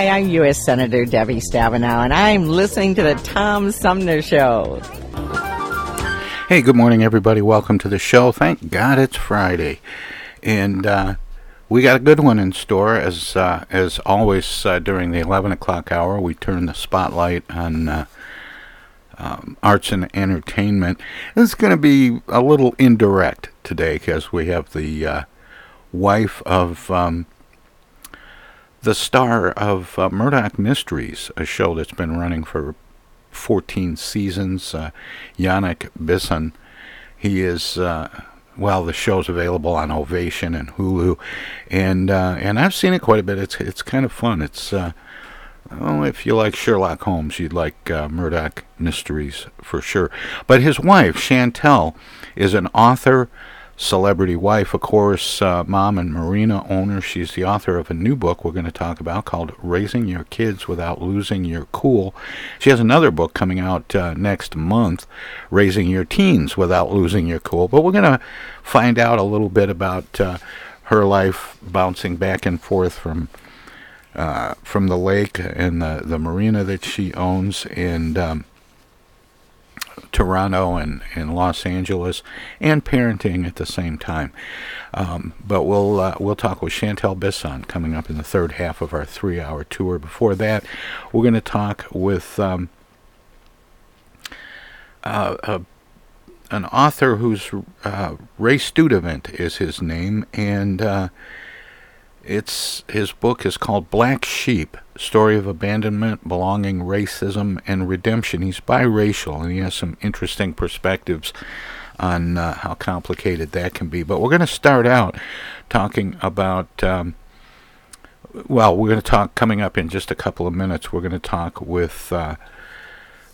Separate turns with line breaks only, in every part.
Hi, I'm U.S. Senator Debbie Stabenow, and I'm listening to the Tom Sumner Show.
Hey, good morning, everybody. Welcome to the show. Thank God it's Friday, and uh, we got a good one in store. As uh, as always, uh, during the eleven o'clock hour, we turn the spotlight on uh, um, arts and entertainment. It's going to be a little indirect today because we have the uh, wife of. Um, the star of uh, Murdoch Mysteries, a show that's been running for 14 seasons, uh, Yannick Bisson. He is, uh, well, the show's available on Ovation and Hulu, and uh, and I've seen it quite a bit. It's it's kind of fun. It's oh, if you like Sherlock Holmes, you'd like uh, Murdoch Mysteries for sure. But his wife, Chantal, is an author celebrity wife, of course, uh, mom and marina owner. She's the author of a new book we're going to talk about called Raising Your Kids Without Losing Your Cool. She has another book coming out uh, next month, Raising Your Teens Without Losing Your Cool. But we're going to find out a little bit about uh, her life bouncing back and forth from. Uh, from the lake and the, the marina that she owns, and um, Toronto and, and Los Angeles, and parenting at the same time. Um, but we'll uh, we'll talk with Chantal Bisson coming up in the third half of our three-hour tour. Before that, we're going to talk with um, uh, uh, an author whose uh, Ray Studevant is his name, and uh, it's his book is called Black Sheep: Story of Abandonment, Belonging, Racism, and Redemption. He's biracial, and he has some interesting perspectives on uh, how complicated that can be. But we're going to start out talking about. Um, well, we're going to talk coming up in just a couple of minutes. We're going to talk with uh,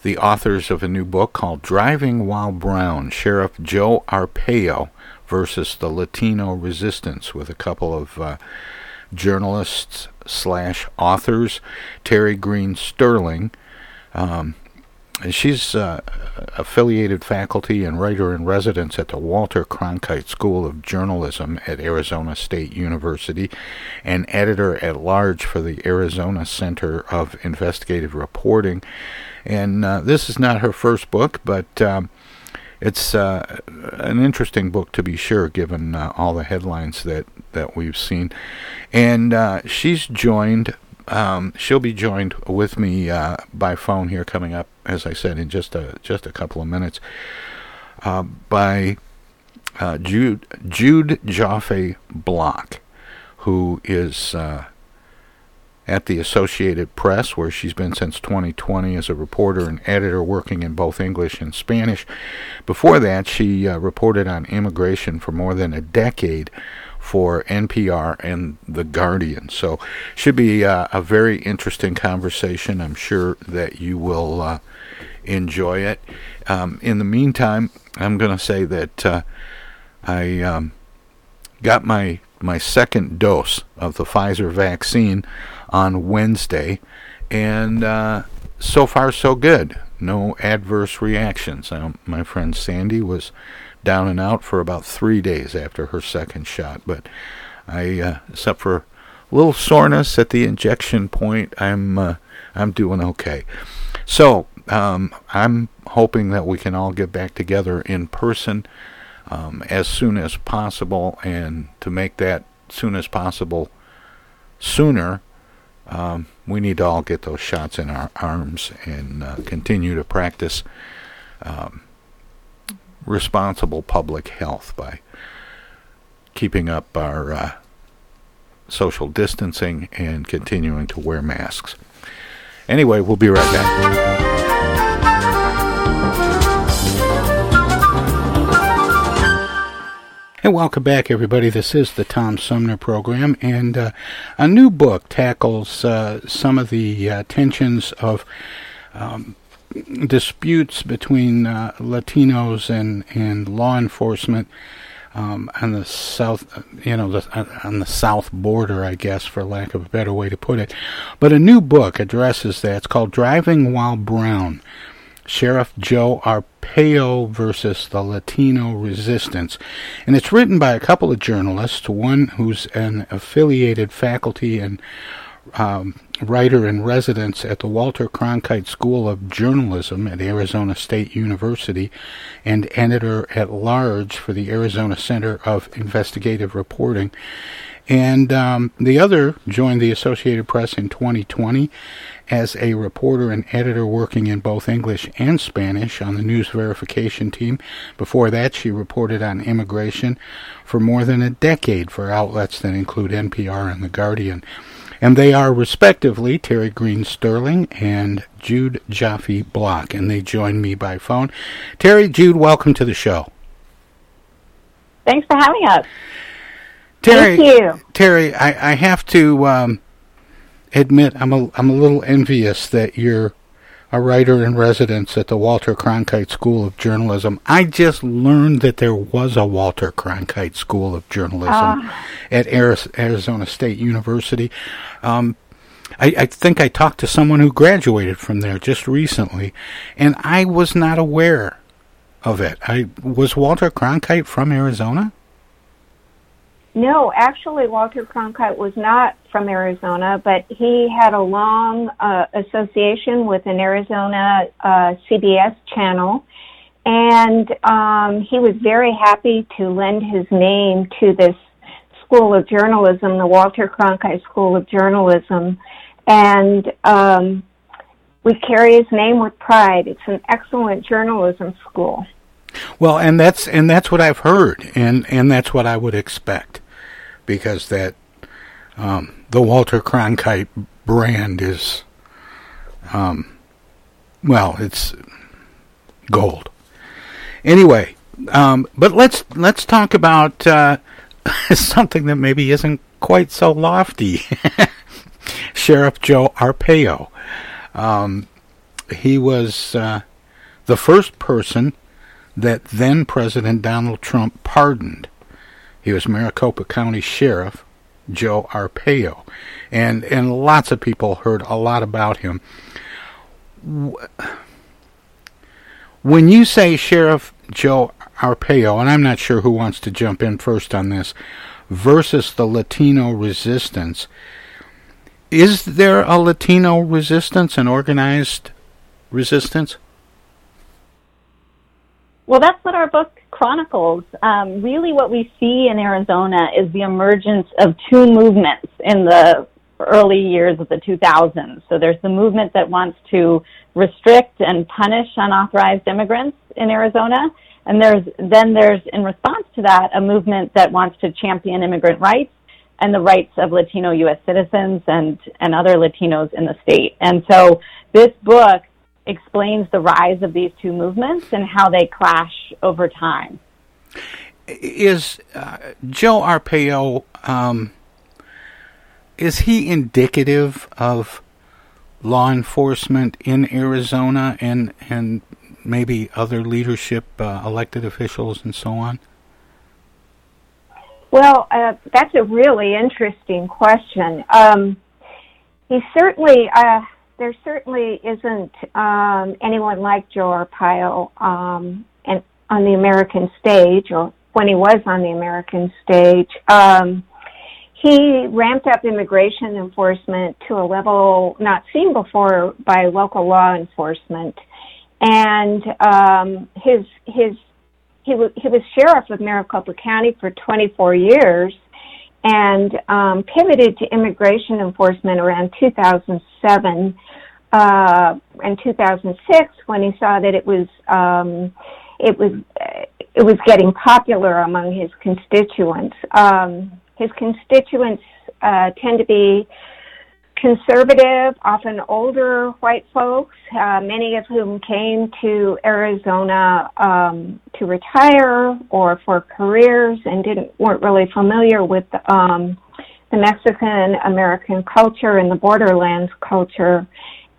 the authors of a new book called Driving While Brown Sheriff Joe Arpaio versus the Latino Resistance, with a couple of uh, journalists slash authors, Terry Greene Sterling. Um, and she's uh, affiliated faculty and writer in residence at the Walter Cronkite School of Journalism at Arizona State University and editor at large for the Arizona Center of Investigative Reporting. And uh, this is not her first book, but um, it's uh, an interesting book to be sure, given uh, all the headlines that, that we've seen. And uh, she's joined, um, she'll be joined with me uh, by phone here coming up, as I said, in just a, just a couple of minutes, uh, by uh, Jude, Jude Joffe Block, who is at the Associated Press, where she's been since 2020 as a reporter and editor working in both English and Spanish. Before that, she uh, reported on immigration for more than a decade for NPR and The Guardian. So, should be uh, a very interesting conversation. I'm sure that you will uh, enjoy it. Um, in the meantime, I'm going to say that uh, I um, got my my second dose of the Pfizer vaccine on Wednesday, and uh, so far so good. No adverse reactions. Um, my friend Sandy was down and out for about three days after her second shot, but I, uh, except for a little soreness at the injection point, I'm uh, I'm doing okay. So um, I'm hoping that we can all get back together in person um, as soon as possible, and to make that soon as possible sooner um, we need to all get those shots in our arms and uh, continue to practice um, responsible public health by keeping up our uh, social distancing and continuing to wear masks. Anyway, we'll be right back. And welcome back, everybody. This is the Tom Sumner program, and uh, a new book tackles uh, some of the uh, tensions of um, disputes between uh, Latinos and, and law enforcement um, on the south, you know, the, on the south border, I guess, for lack of a better way to put it. But a new book addresses that. It's called "Driving While Brown." Sheriff Joe Arpaio versus the Latino Resistance. And it's written by a couple of journalists, one who's an affiliated faculty and um, writer in residence at the Walter Cronkite School of Journalism at Arizona State University and editor at large for the Arizona Center of Investigative Reporting. And um, the other joined the Associated Press in 2020 as a reporter and editor working in both English and Spanish on the news verification team. Before that, she reported on immigration for more than a decade for outlets that include NPR and The Guardian. And they are respectively Terry Greene Sterling and Jude Joffe Block, and they join me by phone. Terry, Jude, welcome to the show.
Thanks for having us.
Terry,
Thank you.
Terry, I, I have to um, admit I'm a I'm a little envious that you're a writer in residence at the Walter Cronkite School of Journalism. I just learned that there was a Walter Cronkite School of Journalism
Ah.
at Arizona State University. Um, I, I think I talked to someone who graduated from there just recently, and I was not aware of it. I was Walter Cronkite from Arizona.
No, actually, Walter Cronkite was not from Arizona, but he had a long uh, association with an Arizona uh, CBS channel, and um, he was very happy to lend his name to this School of Journalism, the Walter Cronkite School of Journalism, and um, we carry his name with pride. It's an excellent journalism school.
Well, and that's and that's what I've heard, and and that's what I would expect, because that um, the Walter Cronkite brand is, um, well, it's gold. Anyway, um, but let's let's talk about uh, something that maybe isn't quite so lofty. Sheriff Joe Arpaio. Um, he was uh, the first person that then President Donald Trump pardoned. He was Maricopa County Sheriff Joe Arpaio, and and lots of people heard a lot about him. When you say Sheriff Joe Arpaio, and I'm not sure who wants to jump in first on this, versus the Latino resistance, is there a Latino resistance, an organized resistance?
Well, that's what our book chronicles. Um, really, what we see in Arizona is the emergence of two movements in the early years of the 2000s. So there's the movement that wants to restrict and punish unauthorized immigrants in Arizona. And there's, then there's, in response to that, a movement that wants to champion immigrant rights and the rights of Latino U.S. citizens and, and other Latinos in the state. And so this book explains the rise of these two movements and how they clash over time.
Is uh, Joe Arpaio, um, is he indicative of law enforcement in Arizona and, and maybe other leadership, uh, elected officials, and so on?
Well, uh, that's a really interesting question. Um, he certainly, uh, there certainly isn't um, anyone like Joe Arpaio um, and on the American stage, or when he was on the American stage. Um, he ramped up immigration enforcement to a level not seen before by local law enforcement, and um, his his he was he was sheriff of Maricopa County for 24 years, and um, pivoted to immigration enforcement around 2007 uh, and 2006 when he saw that it was um, it was it was getting popular among his constituents. Um, his constituents uh, tend to be conservative, often older white folks, uh, many of whom came to Arizona um, to retire or for careers and didn't weren't really familiar with um, the Mexican American culture and the borderlands culture.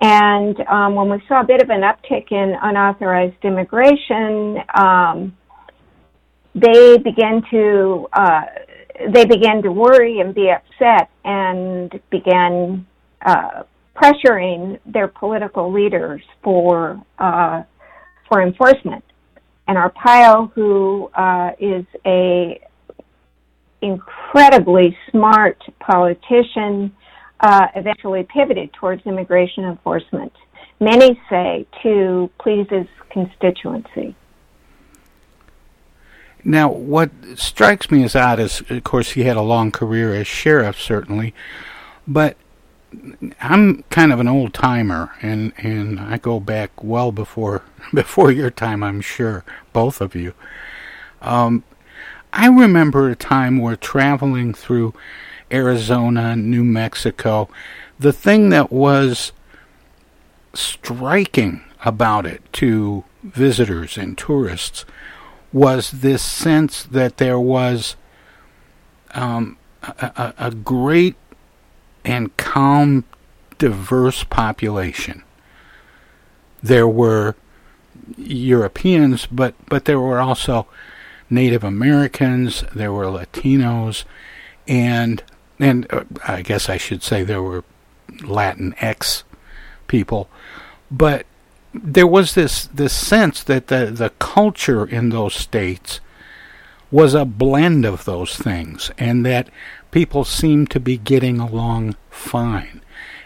And um, when we saw a bit of an uptick in unauthorized immigration, um, they began to uh, they began to worry and be upset and began uh, pressuring their political leaders for uh, for enforcement. And Arpaio, who uh, is a incredibly smart politician, uh, eventually pivoted towards immigration enforcement. Many say to please his constituency.
Now, what strikes me as odd is, of course, he had a long career as sheriff, certainly, but I'm kind of an old timer, and and I go back well before before your time. I'm sure both of you. Um, I remember a time where traveling through Arizona, New Mexico, the thing that was striking about it to visitors and tourists was this sense that there was um, a, a, great and calm, diverse population. There were Europeans, but, but there were also Native Americans, there were Latinos, and and uh, I guess I should say there were Latinx people, but there was this this sense that the the culture in those states was a blend of those things, and that people seemed to be getting along fine.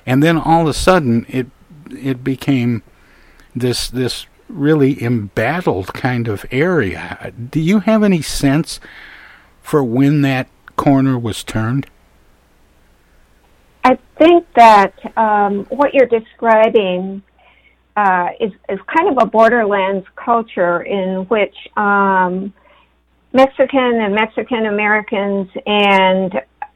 And then all of a sudden, it it became this this really embattled kind of area. Do you have any sense for when that corner was turned?
I think that um, what you're describing uh, is, is kind of a borderlands culture in which um, Mexican and Mexican Americans and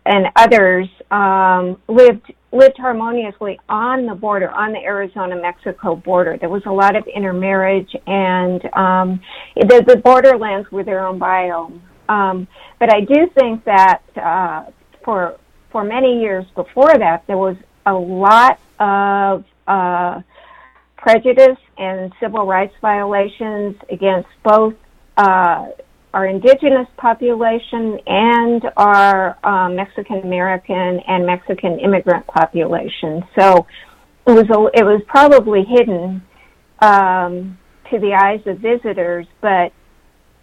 and others um, lived lived harmoniously on the border, on the Arizona Mexico border. There was a lot of intermarriage, and um, the, the borderlands were their own biome. Um, but I do think that uh, for for many years before that, there was a lot of uh, prejudice and civil rights violations against both uh, our indigenous population and our uh, Mexican American and Mexican immigrant population. So it was a, it was probably hidden um, to the eyes of visitors, but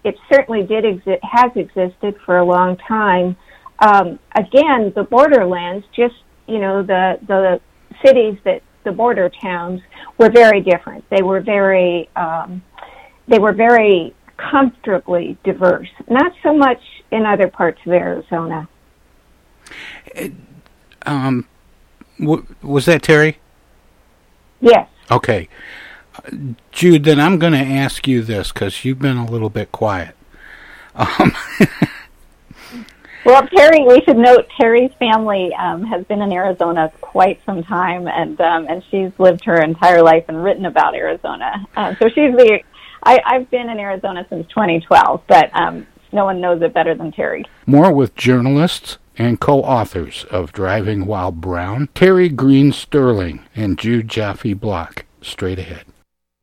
it certainly did exist has existed for a long time. Um, again, the borderlands, just you know the the cities that the border towns were very different. They were very um, they were very comfortably diverse. Not so much in other parts of Arizona.
It, um, w- was that Terry?
Yes.
Okay. Uh, Jude, then I'm going to ask you this because you've been a little bit quiet. Um,
well, Terry, we should note Terry's family um, has been in Arizona quite some time, and um, and she's lived her entire life and written about Arizona. Uh, so she's the I, I've been in Arizona since 2012, but um, no one knows it better than Terry.
More with journalists and co-authors of Driving While Brown, Terry Greene Sterling and Jude Joffe Block. Straight ahead.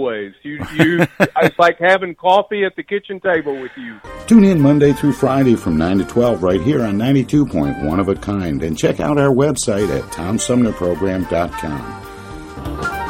always. You, you, it's like having coffee at the kitchen table with you.
Tune in Monday through Friday from 9 to 12 right here on 92.1 of a kind and check out our website at tomsumnerprogram.com.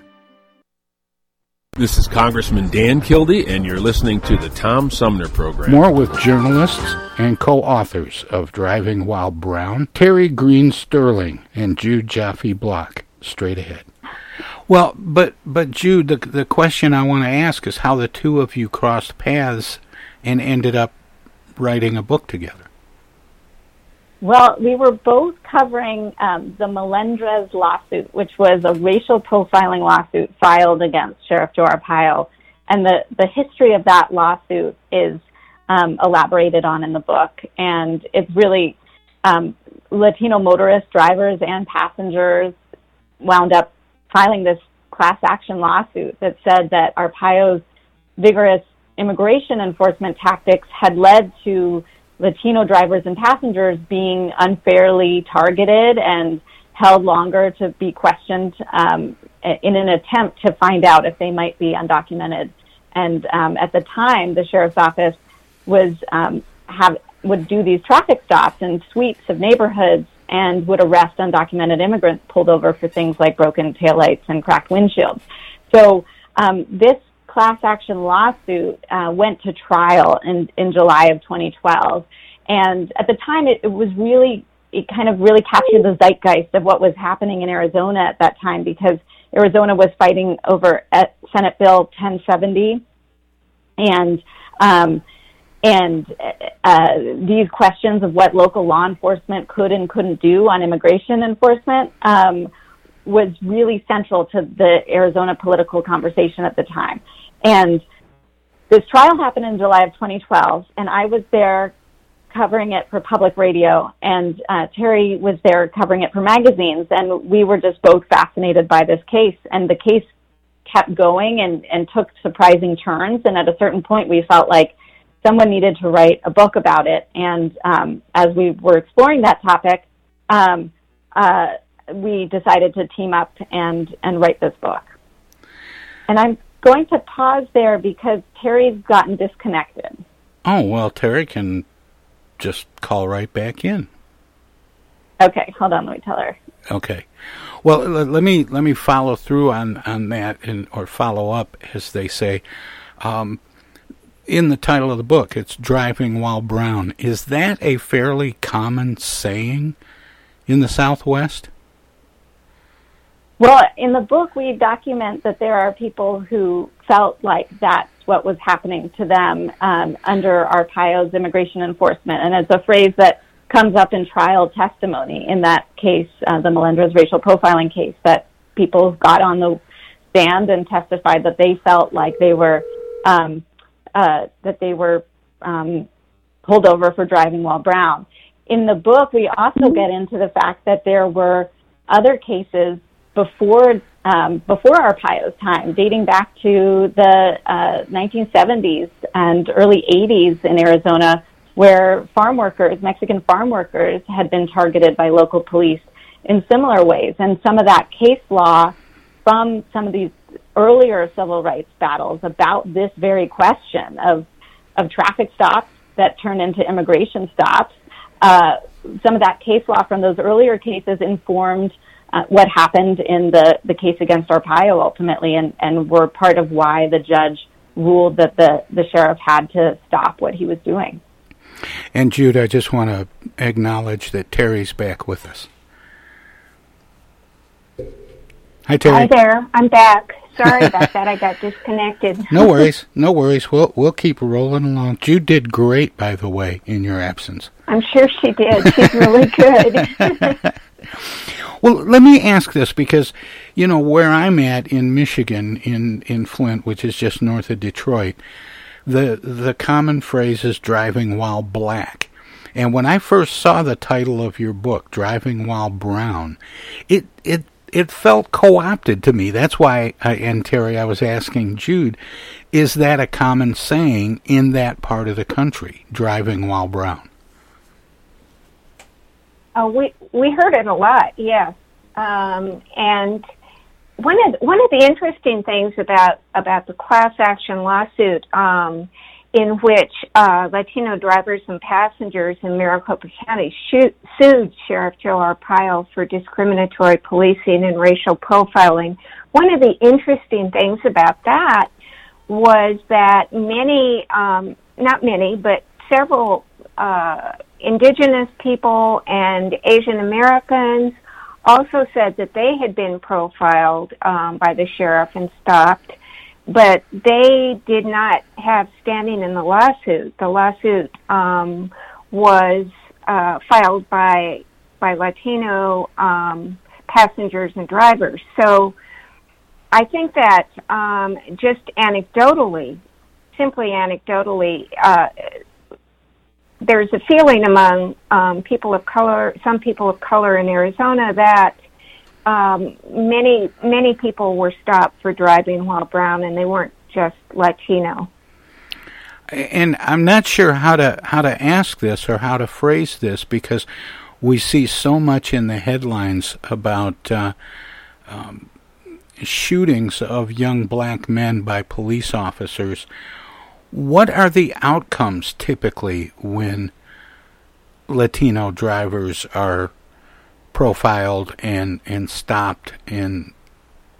This is Congressman Dan Kildee, and you're listening to the Tom Sumner Program.
More with journalists and co authors of Driving While Brown, Terry Greene Sterling and Jude Joffe Block. Straight ahead. Well, but but Jude, the the question I want to ask is how the two of you crossed paths and ended up writing a book together.
Well, we were both covering um, the Melendres lawsuit, which was a racial profiling lawsuit filed against Sheriff Joe Arpaio. And the, the history of that lawsuit is um, elaborated on in the book. And it's really um, Latino motorists, drivers, and passengers wound up filing this class action lawsuit that said that Arpaio's vigorous immigration enforcement tactics had led to Latino drivers and passengers being unfairly targeted and held longer to be questioned um, in an attempt to find out if they might be undocumented. And um, at the time, the sheriff's office was um, have would do these traffic stops and sweeps of neighborhoods and would arrest undocumented immigrants pulled over for things like broken taillights and cracked windshields. So um, this class action lawsuit uh, went to trial in, in July of 2012. And at the time, it, it was really, it kind of really captured the zeitgeist of what was happening in Arizona at that time because Arizona was fighting over Senate Bill 1070. And, um, and uh, these questions of what local law enforcement could and couldn't do on immigration enforcement um, was really central to the Arizona political conversation at the time. And this trial happened in July of 2012, and I was there covering it for public radio, and uh, Terry was there covering it for magazines, and we were just both fascinated by this case. And the case kept going and, and took surprising turns, and at a certain point, we felt like someone needed to write a book about it. And um, as we were exploring that topic, um, uh, we decided to team up and and write this book. And I'm going to pause there because Terry's gotten disconnected.
Oh, well, Terry can just call right back in.
Okay, hold on, let me tell her.
Okay. Well, let me let me follow through on on that and or follow up as they say. Um, in the title of the book, it's driving while brown. Is that a fairly common saying in the Southwest?
Well, in the book, we document that there are people who felt like that's what was happening to them um, under Arpaio's immigration enforcement. And it's a phrase that comes up in trial testimony in that case, uh, the Melendres racial profiling case, that people got on the stand and testified that they felt like they were um, uh, that they were um, pulled over for driving while brown. In the book, we also get into the fact that there were other cases before um, before Arpaio's time, dating back to the uh, 1970s and early 80s in Arizona, where farm workers, Mexican farm workers, had been targeted by local police in similar ways. And some of that case law from some of these earlier civil rights battles about this very question of of traffic stops that turn into immigration stops. Uh, some of that case law from those earlier cases informed uh, what happened in the, the case against Arpaio ultimately and, and were part of why the judge ruled that the, the sheriff had to stop what he was doing.
And Jude, I just want to acknowledge that Terry's back with us. Hi, Terry.
Hi there. I'm back. Sorry about that. I got disconnected.
no worries. No worries. We'll we'll keep rolling along. Jude did great, by the way, in your absence.
I'm sure she did. She's really good.
Well, let me ask this because, you know, where I'm at in Michigan, in, in Flint, which is just north of Detroit, the the common phrase is driving while black. And when I first saw the title of your book, Driving While Brown, it it it felt co-opted to me. That's why, I, and Terry, I was asking Jude, is that a common saying in that part of the country, driving while brown?
Oh, we we heard it a lot, yes. Um, and one of one of the interesting things about about the class action lawsuit um, in which uh, Latino drivers and passengers in Maricopa County shoot, sued Sheriff Joe Arpaio for discriminatory policing and racial profiling. One of the interesting things about that was that many, um, not many, but several uh, indigenous people and Asian Americans also said that they had been profiled um, by the sheriff and stopped but they did not have standing in the lawsuit. The lawsuit um, was uh, filed by by Latino um, passengers and drivers. So I think that um, just anecdotally, simply anecdotally, uh, there's a feeling among um, people of color, some people of color in Arizona, that um, many many people were stopped for driving while brown, and they weren't just Latino.
And I'm not sure how to how to ask this or how to phrase this because we see so much in the headlines about uh, um, shootings of young black men by police officers. What are the outcomes typically when Latino drivers are profiled and and stopped and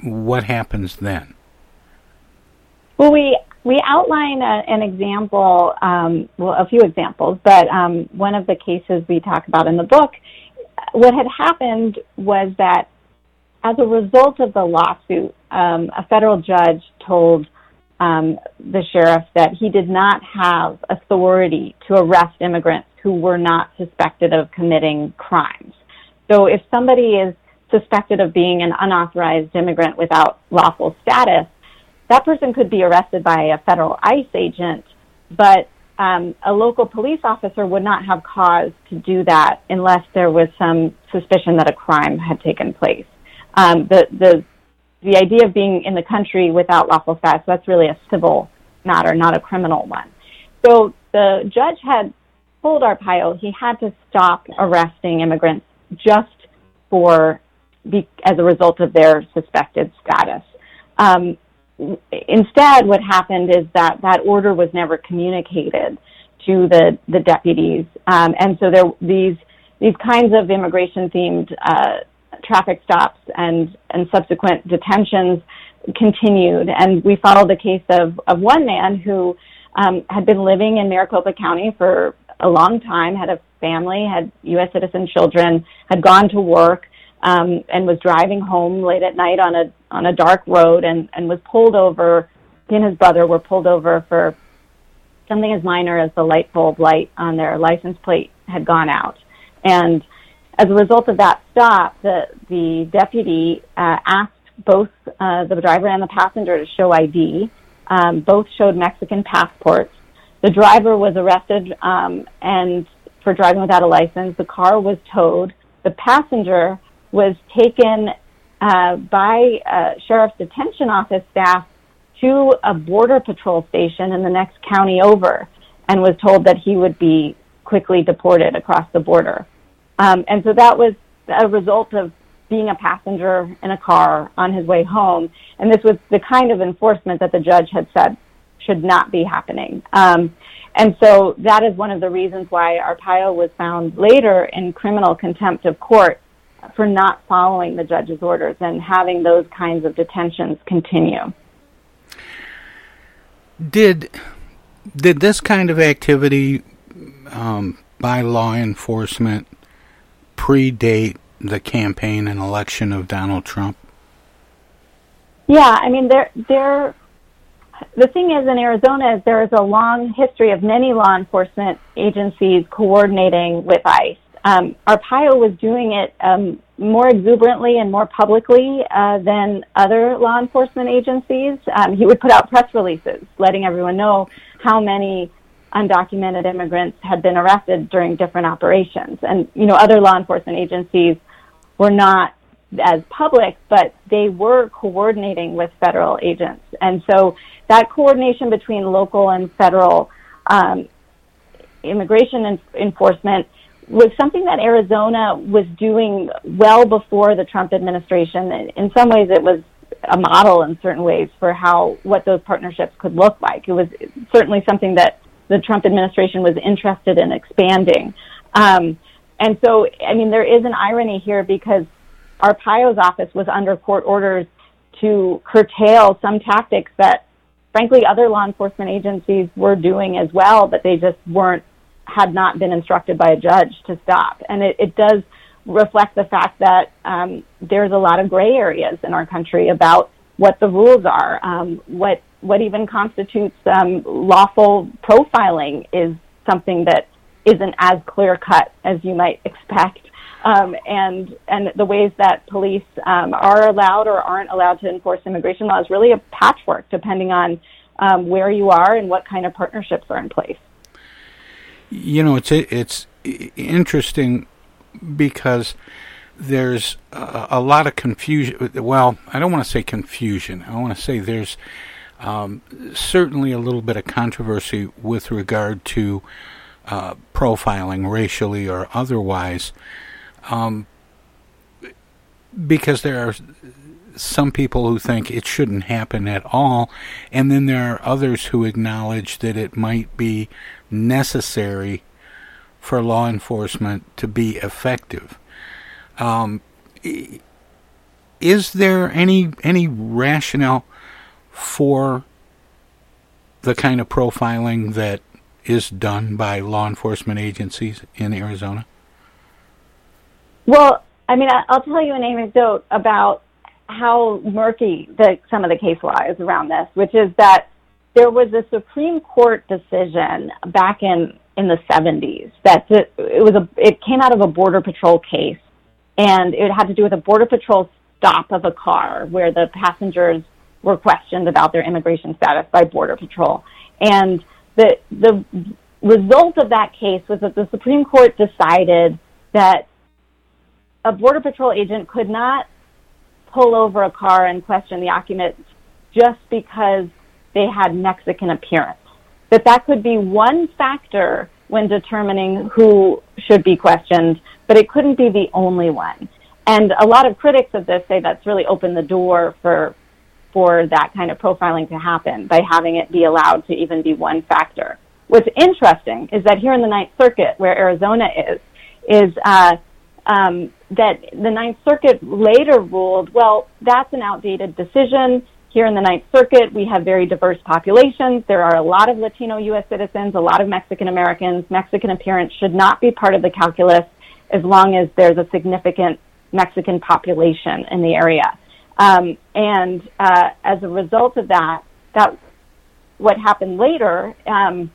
what happens then?
Well we we outline a, an example um, well a few examples but um, one of the cases we talk about in the book what had happened was that as a result of the lawsuit um, a federal judge told um, the sheriff that he did not have authority to arrest immigrants who were not suspected of committing crimes so if somebody is suspected of being an unauthorized immigrant without lawful status, that person could be arrested by a federal ICE agent, but um, a local police officer would not have cause to do that unless there was some suspicion that a crime had taken place. Um, the, the, the idea of being in the country without lawful status, that's really a civil matter, not a criminal one. So the judge had told Arpaio he had to stop arresting immigrants just for as a result of their suspected status. Um, instead, what happened is that that order was never communicated to the the deputies, um, and so there these these kinds of immigration themed uh, traffic stops and and subsequent detentions continued. And we followed the case of of one man who um, had been living in Maricopa County for a long time, had a family, had U.S. citizen children, had gone to work, um, and was driving home late at night on a on a dark road, and and was pulled over. He and his brother were pulled over for something as minor as the light bulb light on their license plate had gone out, and as a result of that stop, the the deputy uh, asked both uh, the driver and the passenger to show ID. Um, both showed Mexican passports. The driver was arrested um, and for driving without a license. The car was towed. The passenger was taken uh, by uh, sheriff's detention office staff to a border patrol station in the next county over, and was told that he would be quickly deported across the border. Um, and so that was a result of being a passenger in a car on his way home. And this was the kind of enforcement that the judge had said should not be happening. Um, and so that is one of the reasons why Arpaio was found later in criminal contempt of court for not following the judge's orders and having those kinds of detentions continue.
Did did this kind of activity um, by law enforcement predate the campaign and election of Donald Trump?
Yeah, I mean there there the thing is in Arizona is there is a long history of many law enforcement agencies coordinating with ICE. Um, Arpaio was doing it um, more exuberantly and more publicly uh, than other law enforcement agencies. Um, he would put out press releases letting everyone know how many undocumented immigrants had been arrested during different operations. And, you know, other law enforcement agencies were not as public, but they were coordinating with federal agents. And so that coordination between local and federal um, immigration en- enforcement was something that Arizona was doing well before the Trump administration. In some ways, it was a model in certain ways for how what those partnerships could look like. It was certainly something that the Trump administration was interested in expanding. Um, and so, I mean, there is an irony here because Arpaio's office was under court orders to curtail some tactics that, frankly, other law enforcement agencies were doing as well, but they just weren't, had not been instructed by a judge to stop. And it, it does reflect the fact that um, there's a lot of gray areas in our country about what the rules are, um, what what even constitutes um, lawful profiling is something that isn't as clear cut as you might expect. Um, and and the ways that police um, are allowed or aren't allowed to enforce immigration law is really a patchwork, depending on um, where you are and what kind of partnerships are in place.
You know, it's it's interesting because there's a, a lot of confusion. Well, I don't want to say confusion. I want to say there's um, certainly a little bit of controversy with regard to uh, profiling, racially or otherwise, um, because there are some people who think it shouldn't happen at all, and then there are others who acknowledge that it might be necessary for law enforcement to be effective. Um, is there any any rationale for the kind of profiling that is done by law enforcement agencies in Arizona?
Well, I mean, I'll tell you an anecdote about how murky the, some of the case law is around this, which is that there was a Supreme Court decision back in in the 70s that it was a it came out of a border patrol case and it had to do with a border patrol stop of a car where the passengers were questioned about their immigration status by border patrol and the the result of that case was that the Supreme Court decided that a border patrol agent could not pull over a car and question the occupants just because they had Mexican appearance. That that could be one factor when determining who should be questioned, but it couldn't be the only one. And a lot of critics of this say that's really opened the door for for that kind of profiling to happen by having it be allowed to even be one factor. What's interesting is that here in the Ninth Circuit, where Arizona is, is uh, um, that the Ninth Circuit later ruled, well, that's an outdated decision. Here in the Ninth Circuit, we have very diverse populations. There are a lot of Latino U.S. citizens, a lot of Mexican Americans. Mexican appearance should not be part of the calculus as long as there's a significant Mexican population in the area. Um, and uh, as a result of that, that what happened later um,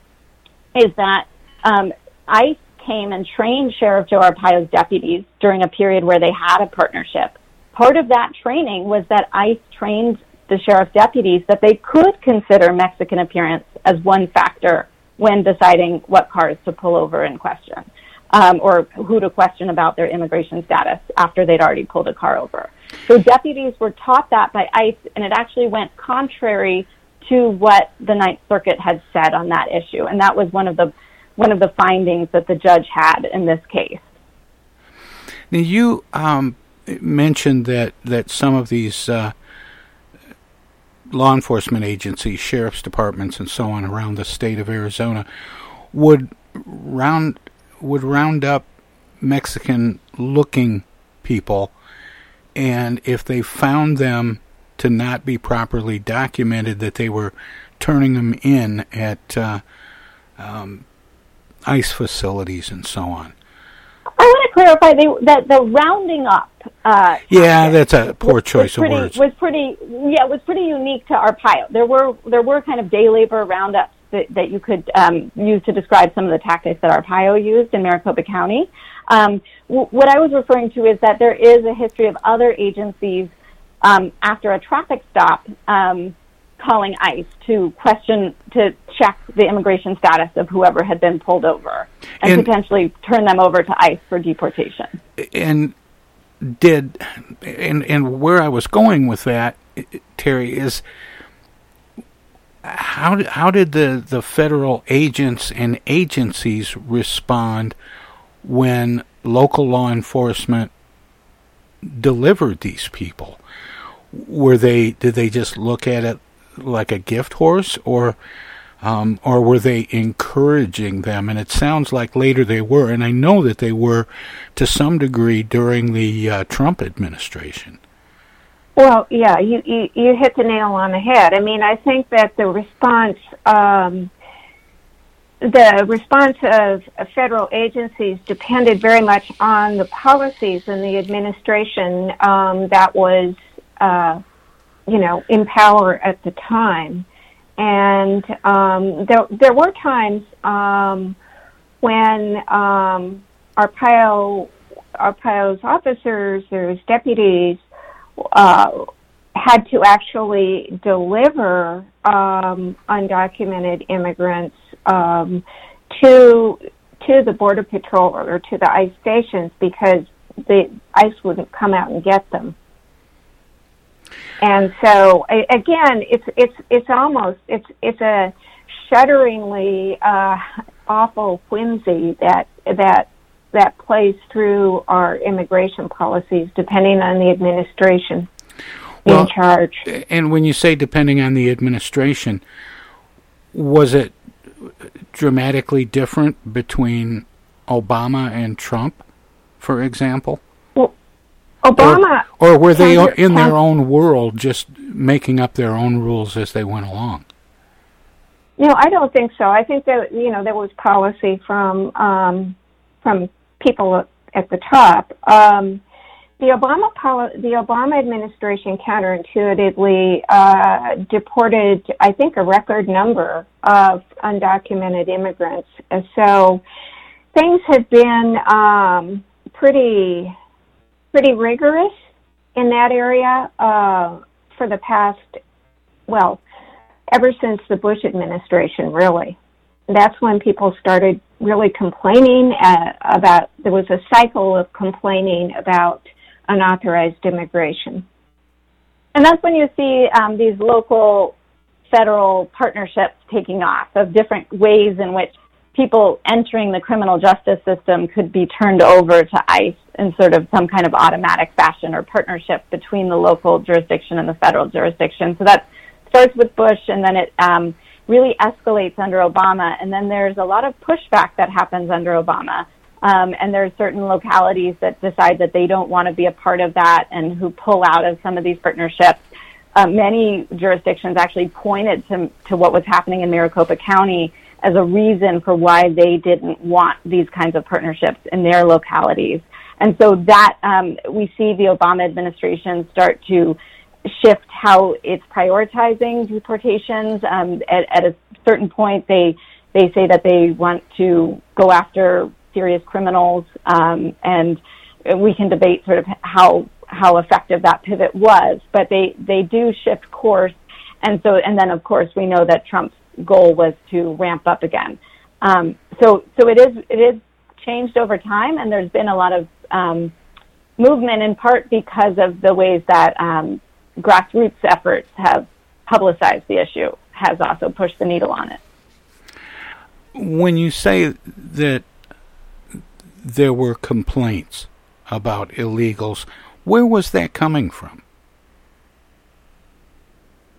is that um, ICE came and trained Sheriff Joe Arpaio's deputies during a period where they had a partnership. Part of that training was that ICE trained the sheriff's deputies that they could consider Mexican appearance as one factor when deciding what cars to pull over and question, um, or who to question about their immigration status after they'd already pulled a car over. So deputies were taught that by ICE, and it actually went contrary to what the Ninth Circuit had said on that issue, and that was one of the one of the findings that the judge had in this case.
Now you um, mentioned that that some of these uh, law enforcement agencies, sheriff's departments, and so on around the state of Arizona would round would round up Mexican looking people and if they found them to not be properly documented, that they were turning them in at uh, um, ICE facilities and so on.
I want to clarify they, that the rounding up. Uh,
yeah, that's a poor choice
pretty,
of words.
Was pretty, yeah, it was pretty unique to Arpaio. There were there were kind of day labor roundups that, that you could um, use to describe some of the tactics that Arpaio used in Maricopa County. Um, w- what I was referring to is that there is a history of other agencies um, after a traffic stop um, calling ICE to question, to check the immigration status of whoever had been pulled over and, and potentially turn them over to ICE for deportation.
And did, and, and where I was going with that, Terry, is how how did the, the federal agents and agencies respond when local law enforcement delivered these people? Were they did they just look at it like a gift horse, or Um, or were they encouraging them? And it sounds like later they were, and I know that they were to some degree during the uh, Trump administration.
Well, yeah, you, you you hit the nail on the head. I mean, I think that the response um, the response of, federal agencies depended very much on the policies and the administration um, that was, uh, you know, in power at the time. And um, there, there were times um, when um, Arpaio, Arpaio's officers, or deputies, uh, had to actually deliver um, undocumented immigrants um, to to the border patrol or to the ICE stations because the ICE wouldn't come out and get them. And so again, it's it's it's almost it's it's a shudderingly uh, awful whimsy that that that plays through our immigration policies, depending on the administration well, in charge.
And when you say depending on the administration, was it dramatically different between Obama and Trump, for example?
Obama.
Or, or were they in their own world, just making up their own rules as they went along?
No, I don't think so. I think that you know there was policy from um, from people at the top. Um, the Obama poli- the Obama administration counterintuitively uh, deported, I think, a record number of undocumented immigrants. And so things have been um, pretty pretty rigorous in that area uh, for the past, well, ever since the Bush administration, really. That's when people started really complaining uh, about. There was a cycle of complaining about unauthorized immigration.
And that's when you see um, these local federal partnerships taking off of different ways in which people entering the criminal justice system could be turned over to ICE in sort of some kind of automatic fashion or partnership between the local jurisdiction and the federal jurisdiction. So that starts with Bush and then it um, really escalates under Obama. And then there's a lot of pushback that happens under Obama. Um, and there are certain localities that decide that they don't want to be a part of that and who pull out of some of these partnerships. Uh, many jurisdictions actually pointed to, to what was happening in Maricopa County as a reason for why they didn't want these kinds of partnerships in their localities. And so that um, we see the Obama administration start to shift how it's prioritizing deportations. Um, at, at a certain point, they they say that they want to go after serious criminals, um, and we can debate sort of how how effective that pivot was. But they they do shift course, and so and then of course we know that Trump's goal was to ramp up again. Um, so so it is it is changed over time, and there's been a lot of um, movement in part because of the ways that um, grassroots efforts have publicized the issue has also pushed the needle on it.
When you say that there were complaints about illegals. Where was that coming from?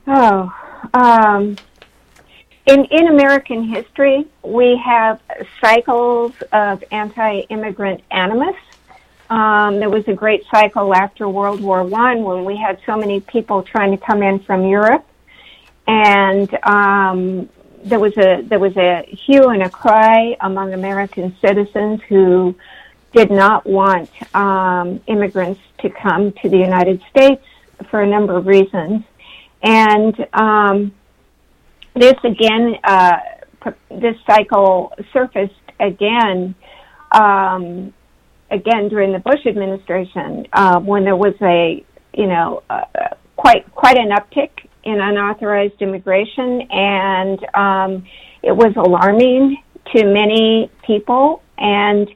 Oh, um, in in American history, we have cycles of anti-immigrant animus. Um, there was a great cycle after World War One when we had so many people trying to come in from Europe, and um, there was a there was a hue and a cry among American citizens who did not want um, immigrants to come to the United States for a number of reasons, and um, this again uh, this cycle surfaced again um, again during the Bush administration uh, when there was a you know uh, quite quite an uptick in unauthorized immigration, and um, it was alarming to many people. And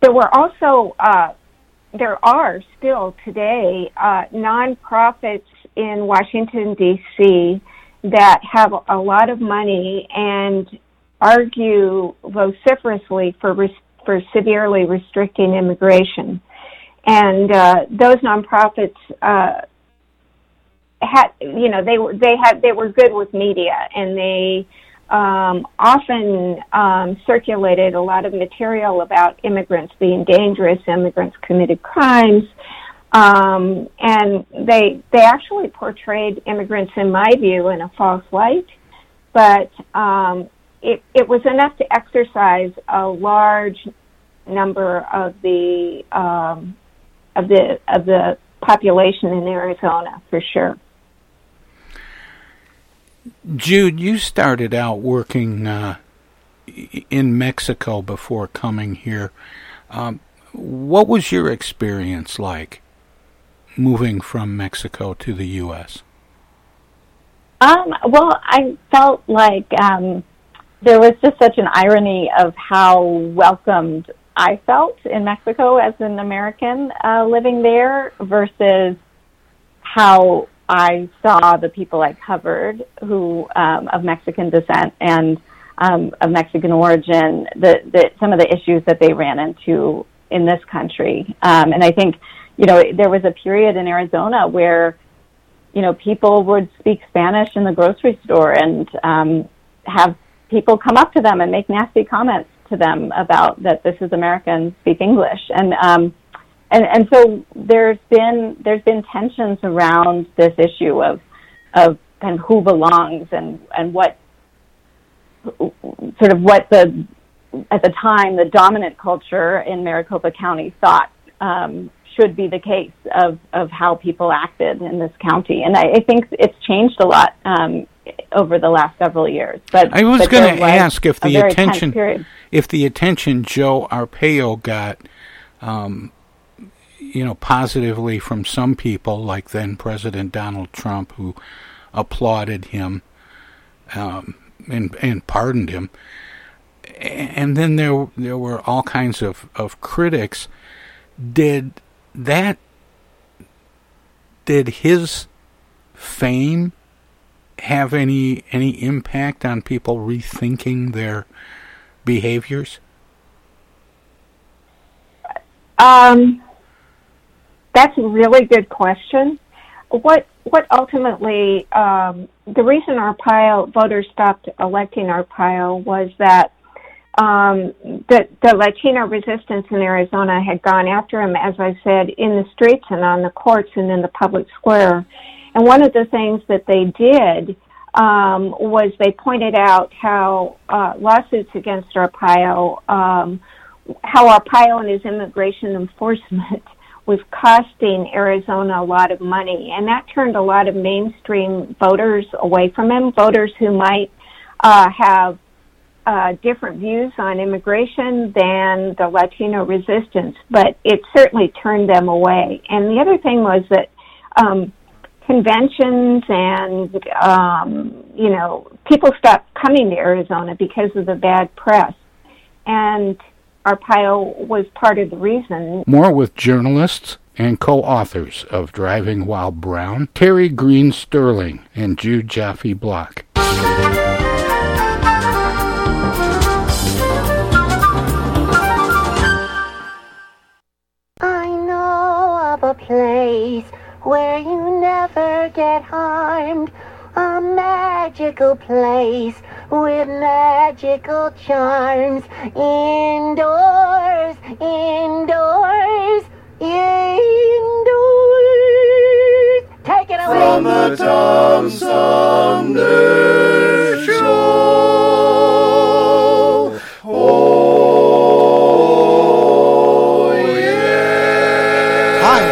there were also, uh, there are still today uh, nonprofits in Washington, D.C. that have a lot of money and argue vociferously for for severely restricting immigration. And uh, those nonprofits uh, had you know they were they had they were good with media and they um, often um, circulated a lot of material about immigrants being dangerous, immigrants committed crimes, um, and they they actually portrayed immigrants, in my view, in a false light. But um, it it was enough to exercise a large number of the um, of the of the population in Arizona for sure.
Jude, you started out working uh, in Mexico before coming here. Um, what was your experience like moving from Mexico to the U.S.?
Um, well, I felt like um, there was just such an irony of how welcomed I felt in Mexico as an American uh, living there versus how I saw the people I covered who um, of Mexican descent and um, of Mexican origin, the, the, some of the issues that they ran into in this country. Um, and I think, you know, there was a period in Arizona where, you know, people would speak Spanish in the grocery store and um, have people come up to them and make nasty comments to them about that this is America and speak English. And um, and and so there's been there's been tensions around this issue of of kind of who belongs and and what sort of what the at the time the dominant culture in Maricopa County thought um, should be the case of of how people acted in this county, and I, I think it's changed a lot um, over the last several years. But
I was
going
to ask if the attention if the attention Joe Arpaio got. Um, you know, positively from some people, like then President Donald Trump, who applauded him um, and and pardoned him, and then there there were all kinds of, of critics. Did that did his fame have any any impact on people rethinking their behaviors?
Um, that's a really good question. What what ultimately um, the reason Arpaio voters stopped electing Arpaio was that um, the, the Latino resistance in Arizona had gone after him, as I said, in the streets and on the courts and in the public square. And one of the things that they did um, was they pointed out how uh, lawsuits against Arpaio, um, how Arpaio and his immigration enforcement was costing Arizona a lot of money, and that turned a lot of mainstream voters away from him. Voters who might uh, have uh, different views on immigration than the Latino resistance, but it certainly turned them away. And the other thing was that um, conventions and um, you know people stopped coming to Arizona because of the bad press, and Arpaio was part of the reason.
More with journalists and co-authors of Driving While Brown, Terry Greene Sterling and Jude Joffe Block.
Place where you never get harmed. A magical place with magical charms. Indoors, indoors, indoors. Take it away.
From the Tom Sumner Show. Oh,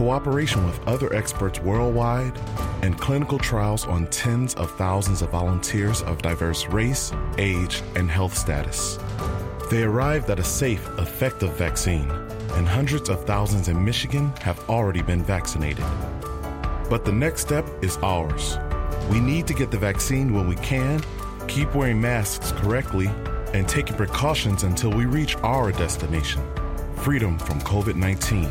cooperation with other experts worldwide, and clinical trials on tens of thousands of volunteers of diverse race, age, and health status. They arrived at a safe, effective vaccine and hundreds of thousands in Michigan have already been vaccinated. But the next step is ours. We need to get the vaccine when we can, keep wearing masks correctly, and taking precautions until we reach our destination. freedom from COVID 19,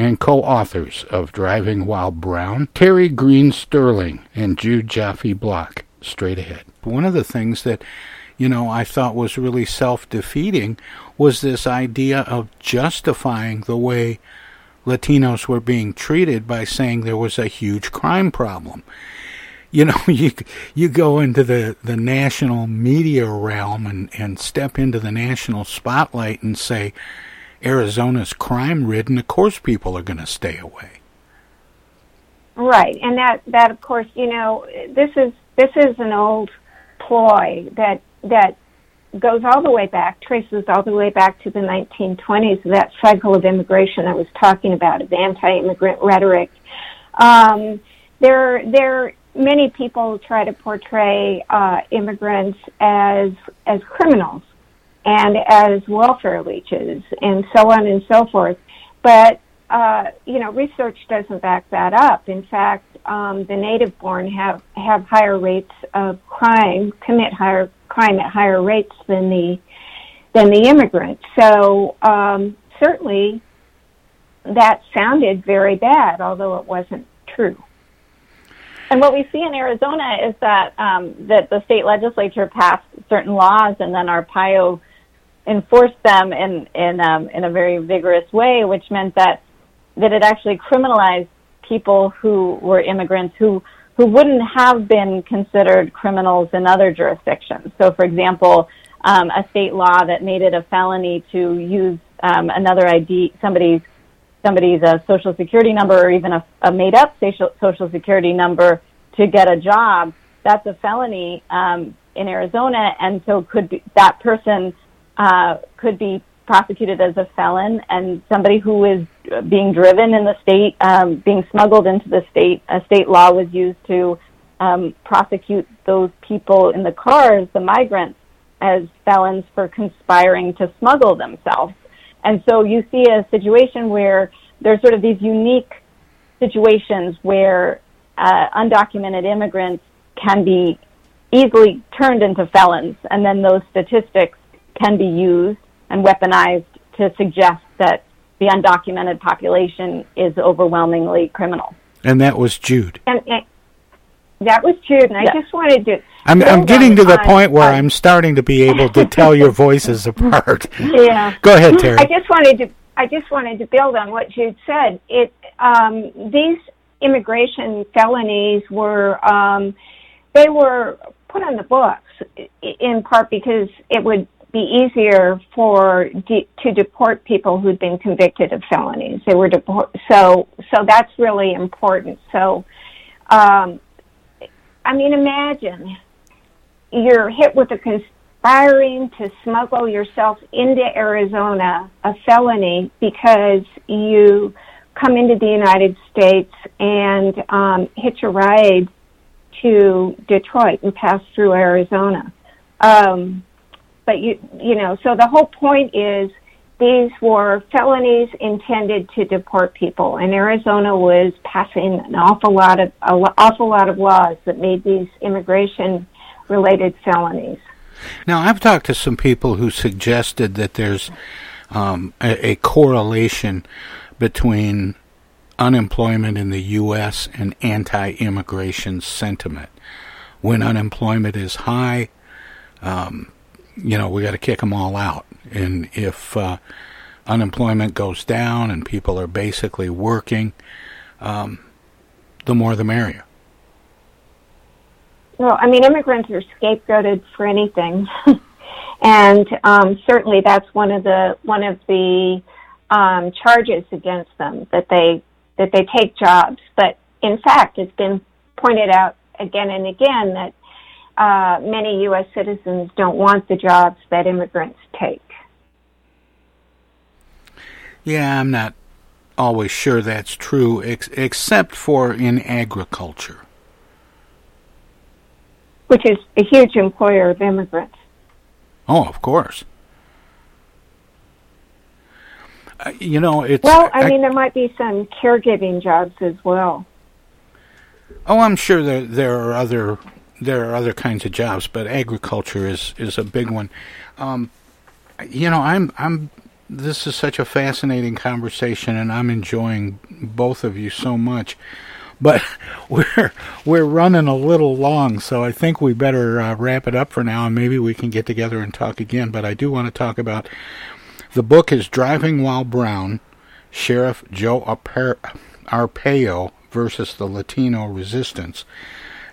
and co-authors of Driving While Brown, Terry Greene Sterling and Jude Joffe Block, straight ahead. One of the things that, you know, I thought was really self-defeating was this idea of justifying the way Latinos were being treated by saying there was a huge crime problem. You know, you you go into the, the national media realm and, and step into the national spotlight and say, Arizona's crime ridden, of course people are going to stay away.
Right, and that that of course, you know, this is this is an old ploy that that goes all the way back, traces all the way back to the 1920s. That cycle of immigration I was talking about, of anti-immigrant rhetoric. Um, there, there, many people try to portray uh, immigrants as as criminals and as welfare leeches and so on and so forth. But uh, you know, research doesn't back that up. In fact, um, the native born have have higher rates of crime, commit higher crime at higher rates than the than the immigrants. So um, certainly, that sounded very bad, although it wasn't true.
And what we see in Arizona is that um, that the state legislature passed certain laws, and then Arpaio enforced them in in um, in a very vigorous way, which meant that that it actually criminalized people who were immigrants who who wouldn't have been considered criminals in other jurisdictions. So, for example, um, a state law that made it a felony to use um, another ID, somebody's somebody's uh, social security number or even a, a made up social, social security number to get a job, that's a felony um, in Arizona, and so could be, that person uh, could be prosecuted as a felon, and somebody who is being driven in the state, um, being smuggled into the state, a state law was used to um, prosecute those people in the cars, the migrants, as felons for conspiring to smuggle themselves. And so you see a situation where there's sort of these unique situations where uh, undocumented immigrants can be easily turned into felons, and then those statistics can be used and weaponized to suggest that the undocumented population is overwhelmingly criminal.
And that was Jude.
And, and that was Jude, and I just wanted to.
I'm, I'm getting to the
on,
point where
uh,
I'm starting to be able to tell your voices apart.
Yeah.
Go ahead, Terry.
I just wanted to. I just wanted to build on what Jude said. It um, these immigration felonies were um, they were put on the books in part because it would be easier for de- to deport people who'd been convicted of felonies. They were deport so so that's really important. So, um, I mean, imagine you're hit with a conspiring to smuggle yourself into Arizona, a felony, because you come into the United States and um, hitch a ride to Detroit and pass through Arizona. Um, but you, you know, so the whole point is these were felonies intended to deport people, and Arizona was passing an awful lot of an awful lot of laws that made these immigration-related felonies.
Now, I've talked to some people who suggested that there's um, a, a correlation between unemployment in the U.S. and anti-immigration sentiment. When unemployment is high, um, you know, we got to kick them all out. And if uh, unemployment goes down and people are basically working, um, the more the merrier.
Well, I mean, immigrants are scapegoated for anything, and um, certainly that's one of the one of the um, charges against them that they that they take jobs. But in fact, it's been pointed out again and again that uh, many U.S. citizens don't want the jobs that immigrants take.
Yeah, I'm not always sure that's true, ex- except for in agriculture.
Which is a huge employer of immigrants.
Oh, of course. Uh, you know, it's.
Well, I, I mean, there might be some caregiving jobs as well.
Oh, I'm sure that there are other there are other kinds of jobs, but agriculture is is a big one. Um, you know, I'm I'm. This is such a fascinating conversation, and I'm enjoying both of you so much. But we're we're running a little long, so I think we better uh, wrap it up for now, and maybe we can get together and talk again. But I do want to talk about the book is Driving While Brown, Sheriff Joe Arpaio versus the Latino Resistance,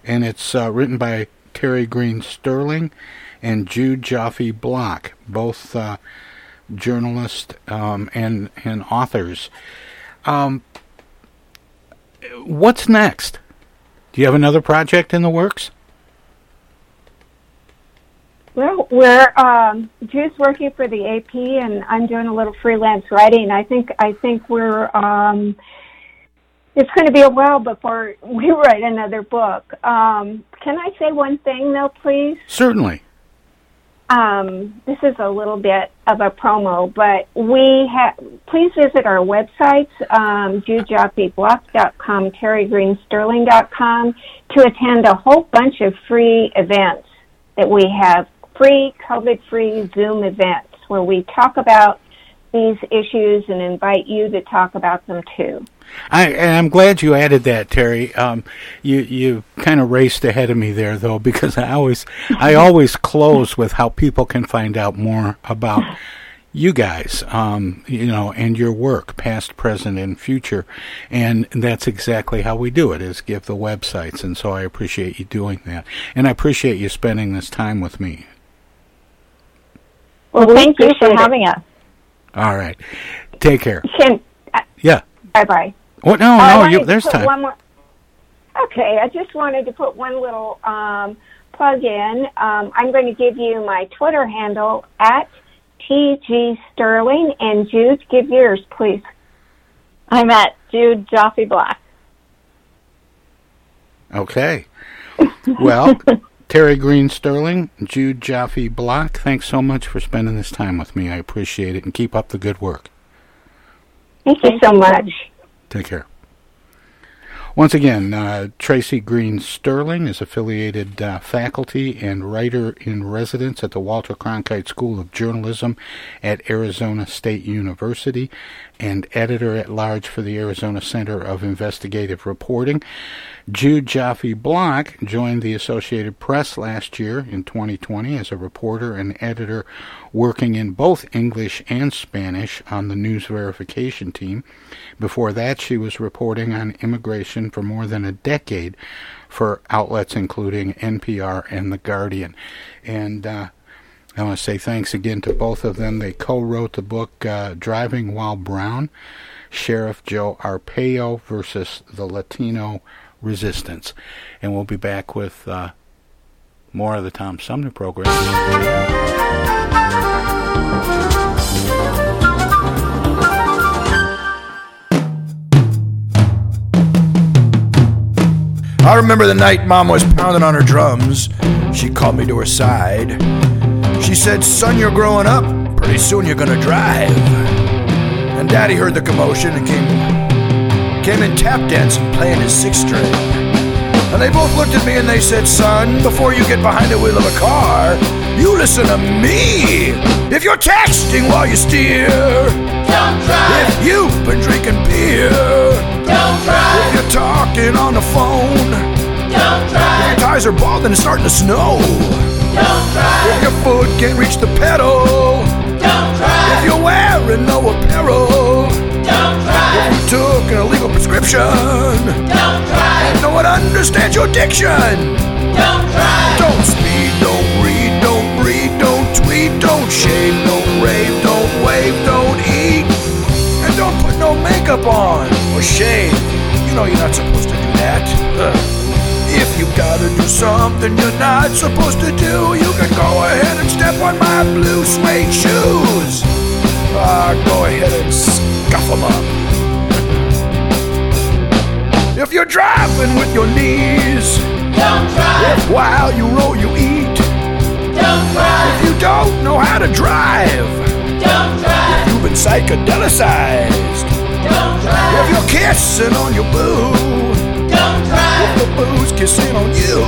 and it's uh, written by Terry Greene Sterling and Jude Joffe Block, both uh, journalists um, and and authors. Um, what's next? Do you have another project in the works?
Well, we're um, Jude's working for the AP, and I'm doing a little freelance writing. I think I think we're um, it's going to be a while before we write another book. Um, can I say one thing though, please?
Certainly.
Um, this is a little bit of a promo, but we have. Please visit our websites, um, JudeJoffeBlock.com, TerryGreeneSterling.com, to attend a whole bunch of free events that we have. Free, COVID-free Zoom events where we talk about these issues and invite you to talk about them too.
I, and I'm glad you added that, Terry. Um, you you kind of raced ahead of me there, though, because I always I always close with how people can find out more about you guys, um, you know, and your work, past, present, and future. And that's exactly how we do it, is give the websites. And so I appreciate you doing that. And I appreciate you spending this time with me.
Well, thank you for having us.
All right. Take care.
Can,
Yeah.
Bye bye.
What? No,
I
no, you, there's time.
One more, okay, I just wanted to put one little um, plug in. Um, I'm going to give you my Twitter handle at TG Sterling, and Jude, give yours, please.
I'm at Jude Joffe Block.
Okay. Well, Terry Greene Sterling, Jude Joffe Block, thanks so much for spending this time with me. I appreciate it, and keep up the good work.
Thank you so much.
Take care. Once again, uh, Tracy Greene Sterling is affiliated uh, faculty and writer in residence at the Walter Cronkite School of Journalism at Arizona State University and editor at large for the Arizona Center of Investigative Reporting. Jude Joffe Block joined the Associated Press last year in 2020 as a reporter and editor working in both English and Spanish on the news verification team. Before that, she was reporting on immigration for more than a decade for outlets including NPR and The Guardian. And uh, I want to say thanks again to both of them. They co wrote the book uh, Driving While Brown Sheriff Joe Arpaio versus the Latino Resistance. And we'll be back with uh, more of the Tom Sumner program.
I remember the night Mom was pounding on her drums. She called me to her side. She said, Son, you're growing up. Pretty soon you're gonna drive. And Daddy heard the commotion and came came in tap dancing, playing his six string. And they both looked at me and they said, Son, before you get behind the wheel of a car, you listen to me. If you're texting while you steer, don't drive. If you've been drinking beer, don't drive. If you're talking on the phone, don't drive. If your tires are bald and it's starting to snow, don't drive. If your foot can't reach the pedal, don't drive. If you're wearing no apparel, don't drive. If you took an illegal prescription, don't drive. No one understands your diction. Don't drive. Don't speed, don't read, don't breathe, don't tweet, don't shave, don't rave, don't wave, don't eat. And don't put no makeup on or shave. You know you're not supposed to do that. Ugh. If you gotta do something you're not supposed to do, you can go ahead and step on my blue suede shoes. Ah, go ahead and scuff them up. If you're driving with your knees, don't drive. If while you roll you eat, don't drive. If you don't know how to drive, don't drive. If you've been psychedelicized, don't drive. If you're kissing on your boo, don't drive. If the boo's kissing on you,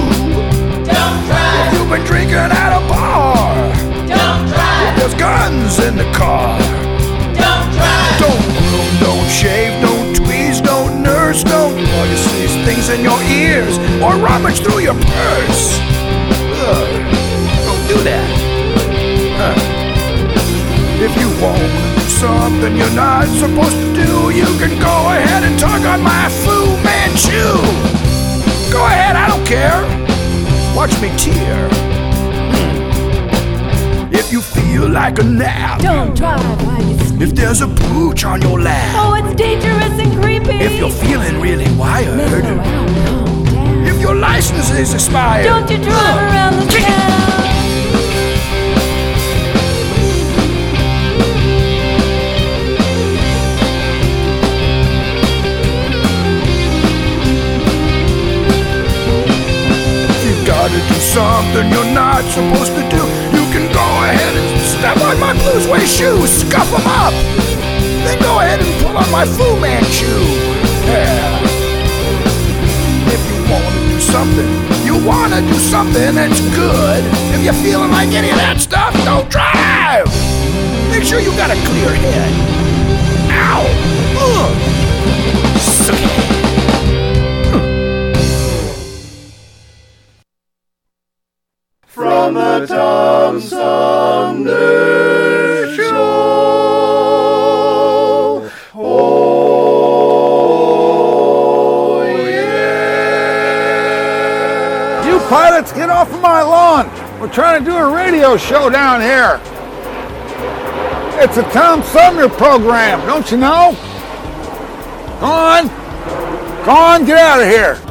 don't drive. If you've been drinking at a bar, don't drive. If there's guns in the car, rummage through your purse. Ugh, don't do that. Huh. If you won't something you're not supposed to do, you can go ahead and tug on my Fu Manchu. Go ahead, I don't care. Watch me tear. Hmm. If you feel like a nap,
Don't drive while you sleep.
if there's a pooch on your lap,
Oh, it's dangerous and creepy.
if you're feeling really wired, your license is expired,
Don't you drive around the town.
You gotta do something you're not supposed to do, you can go ahead and step on my blue suede shoes, scuff them up. Then go ahead and pull on my Fu Manchu. Yeah. Something, you wanna do something that's good. If you're feeling like any of that stuff, don't drive. Make sure you got a clear head. Ow! Ugh! Suck it.
Radio show down here. It's a Tom Sumner program, don't you know? Go on. Go on, get out of here.